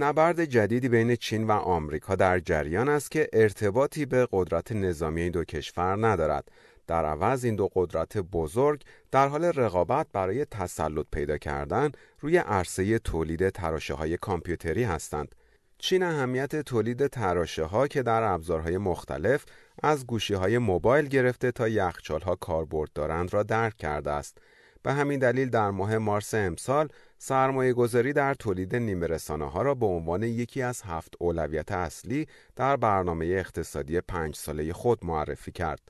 نبرد جدیدی بین چین و آمریکا در جریان است که ارتباطی به قدرت نظامی این دو کشور ندارد. در عوض این دو قدرت بزرگ در حال رقابت برای تسلط پیدا کردن روی عرصه تولید تراشه های کامپیوتری هستند. چین اهمیت تولید تراشه ها که در ابزارهای مختلف از گوشی های موبایل گرفته تا یخچال ها کاربرد دارند را درک کرده است. به همین دلیل در ماه مارس امسال سرمایه گذاری در تولید نیمه رسانه ها را به عنوان یکی از هفت اولویت اصلی در برنامه اقتصادی پنج ساله خود معرفی کرد.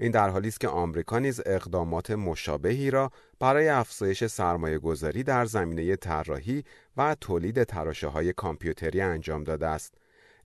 این در حالی است که آمریکا نیز اقدامات مشابهی را برای افزایش سرمایه گذاری در زمینه طراحی و تولید تراشه های کامپیوتری انجام داده است.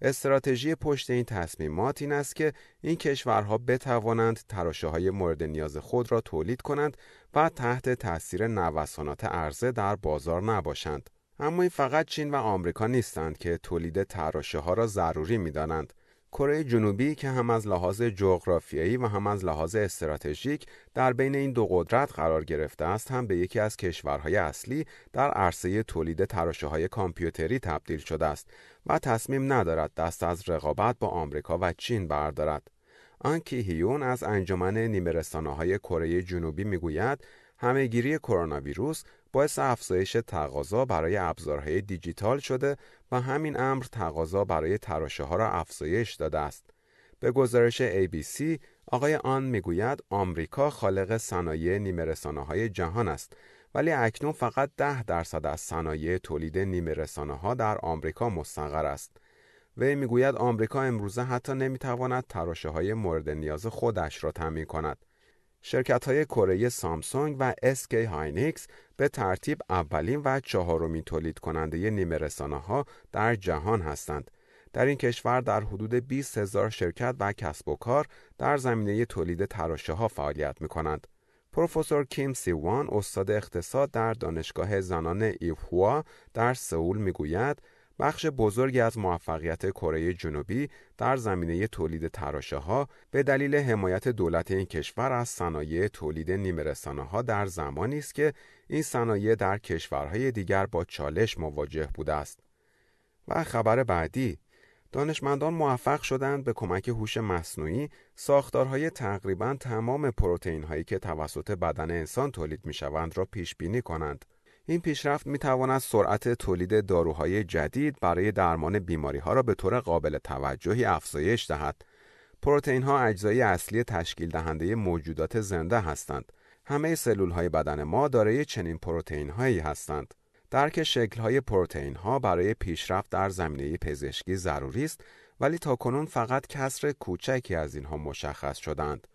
استراتژی پشت این تصمیمات این است که این کشورها بتوانند تراشه های مورد نیاز خود را تولید کنند و تحت تاثیر نوسانات عرضه در بازار نباشند. اما این فقط چین و آمریکا نیستند که تولید تراشه ها را ضروری می دانند. کره جنوبی که هم از لحاظ جغرافیایی و هم از لحاظ استراتژیک در بین این دو قدرت قرار گرفته است هم به یکی از کشورهای اصلی در عرصه تولید تراشه های کامپیوتری تبدیل شده است و تصمیم ندارد دست از رقابت با آمریکا و چین بردارد. آنکی هیون از انجمن نیمه های کره جنوبی می‌گوید همهگیری کرونا ویروس باعث افزایش تقاضا برای ابزارهای دیجیتال شده و همین امر تقاضا برای تراشه ها را افزایش داده است. به گزارش ABC آقای آن می‌گوید آمریکا خالق صنایع نیمه های جهان است ولی اکنون فقط ده درصد از صنایع تولید نیمه ها در آمریکا مستقر است. وی می‌گوید آمریکا امروزه حتی نمی‌تواند تراشه های مورد نیاز خودش را تامین کند. شرکت های کره سامسونگ و SK Hynix به ترتیب اولین و چهارمین تولید کننده نیمه رسانا ها در جهان هستند. در این کشور در حدود 20 هزار شرکت و کسب و کار در زمینه تولید تراشه ها فعالیت می کنند. پروفسور کیم سیوان استاد اقتصاد در دانشگاه زنان ایهوا در سئول می‌گوید بخش بزرگی از موفقیت کره جنوبی در زمینه تولید تراشه ها به دلیل حمایت دولت این کشور از صنایع تولید نیمه ها در زمانی است که این صنایع در کشورهای دیگر با چالش مواجه بوده است. و خبر بعدی دانشمندان موفق شدند به کمک هوش مصنوعی ساختارهای تقریبا تمام پروتئین هایی که توسط بدن انسان تولید می شوند را پیش بینی کنند. این پیشرفت می تواند سرعت تولید داروهای جدید برای درمان بیماری ها را به طور قابل توجهی افزایش دهد. پروتئین ها اجزای اصلی تشکیل دهنده موجودات زنده هستند. همه سلول های بدن ما دارای چنین پروتئین هایی هستند. درک شکل های پروتئین ها برای پیشرفت در زمینه پزشکی ضروری است ولی تاکنون فقط کسر کوچکی از اینها مشخص شدند.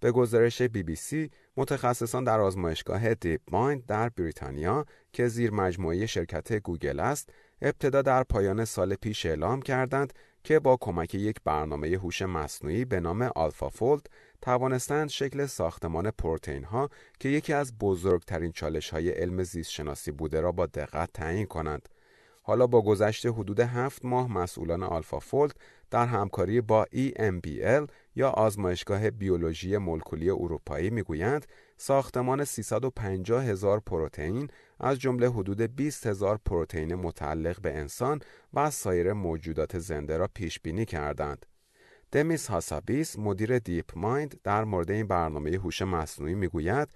به گزارش بی بی سی متخصصان در آزمایشگاه DeepMind در بریتانیا که زیر مجموعه شرکت گوگل است ابتدا در پایان سال پیش اعلام کردند که با کمک یک برنامه هوش مصنوعی به نام AlphaFold توانستند شکل ساختمان پروتئین ها که یکی از بزرگترین چالش های علم زیست شناسی بوده را با دقت تعیین کنند. حالا با گذشت حدود هفت ماه مسئولان AlphaFold در همکاری با EMBL یا آزمایشگاه بیولوژی مولکولی اروپایی می‌گویند ساختمان 350 هزار پروتئین از جمله حدود 20 هزار پروتئین متعلق به انسان و سایر موجودات زنده را پیش بینی کردند. دمیس هاسابیس مدیر DeepMind در مورد این برنامه هوش مصنوعی می‌گوید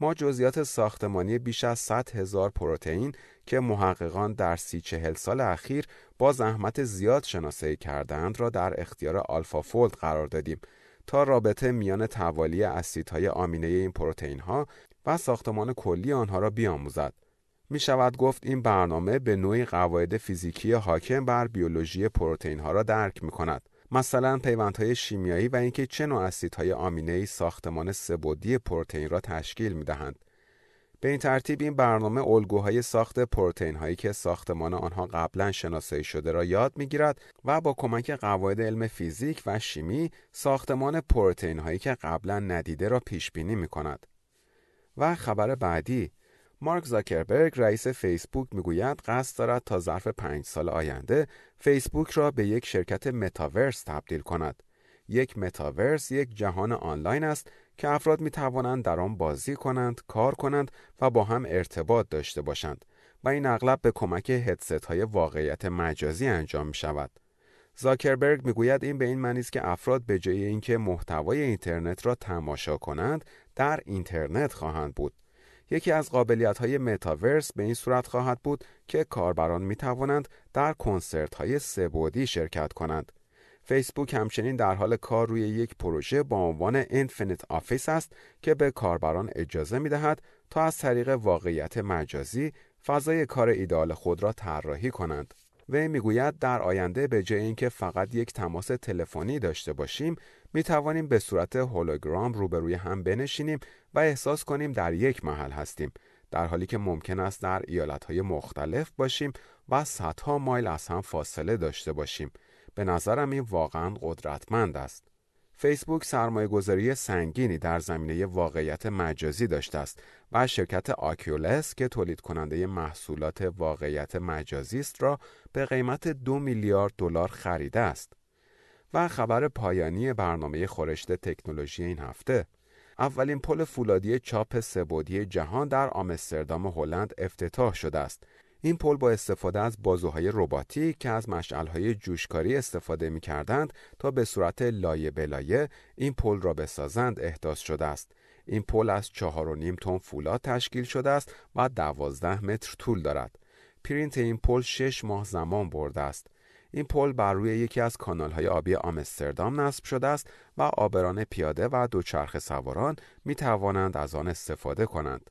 ما جزئیات ساختمانی بیش از 100 هزار پروتئین که محققان در سی چهل سال اخیر با زحمت زیاد شناسایی کردند را در اختیار آلفا فولد قرار دادیم تا رابطه میان توالی اسیدهای آمینه این پروتئین ها و ساختمان کلی آنها را بیاموزد. می شود گفت این برنامه به نوعی قواعد فیزیکی حاکم بر بیولوژی پروتئین ها را درک می کند. مثلا پیوندهای شیمیایی و اینکه چه نوع اسیدهای آمینه ای ساختمان سبودی پروتئین را تشکیل می دهند. به این ترتیب این برنامه الگوهای ساخت پروتئین هایی که ساختمان آنها قبلا شناسایی شده را یاد می‌گیرد و با کمک قواعد علم فیزیک و شیمی ساختمان پروتئین هایی که قبلا ندیده را پیش بینی می کند. و خبر بعدی مارک زاکربرگ رئیس فیسبوک می‌گوید قصد دارد تا ظرف پنج سال آینده فیسبوک را به یک شرکت متاورس تبدیل کند. یک متاورس یک جهان آنلاین است که افراد می توانند در آن بازی کنند، کار کنند و با هم ارتباط داشته باشند و این اغلب به کمک هدست های واقعیت مجازی انجام می شود. زاکربرگ می‌گوید این به این معنی است که افراد به جای اینکه محتوای اینترنت را تماشا کنند در اینترنت خواهند بود یکی از قابلیت های متاورس به این صورت خواهد بود که کاربران می توانند در کنسرت های سه‌بعدی شرکت کنند فیسبوک همچنین در حال کار روی یک پروژه با عنوان Infinite Office است که به کاربران اجازه می دهد تا از طریق واقعیت مجازی فضای کار ایده‌آل خود را طراحی کنند. وی می‌گوید در آینده به جای اینکه فقط یک تماس تلفنی داشته باشیم می توانیم به صورت هولوگرام روبروی هم بنشینیم و احساس کنیم در یک محل هستیم. در حالی که ممکن است در ایالتهای مختلف باشیم و صدها مایل از هم فاصله داشته باشیم. به نظرم این واقعا قدرتمند است. فیسبوک سرمایه گذاری سنگینی در زمینه واقعیت مجازی داشته است و شرکت آکیولس که تولید کننده محصولات واقعیت مجازی است را به قیمت دو میلیارد دلار خریده است. و خبر پایانی برنامه خورشت تکنولوژی این هفته اولین پل فولادی چاپ سبودی جهان در آمستردام هلند افتتاح شده است این پل با استفاده از بازوهای رباتیک که از مشعلهای جوشکاری استفاده می کردند تا به صورت لایه بلایه این پل را بسازند احداث شده است. این پل از چهار و نیم تن فولاد تشکیل شده است و دوازده متر طول دارد. پرینت این پل شش ماه زمان برده است. این پل بر روی یکی از کانالهای آبی آمستردام نصب شده است و عابران پیاده و دوچرخه سواران می توانند از آن استفاده کنند.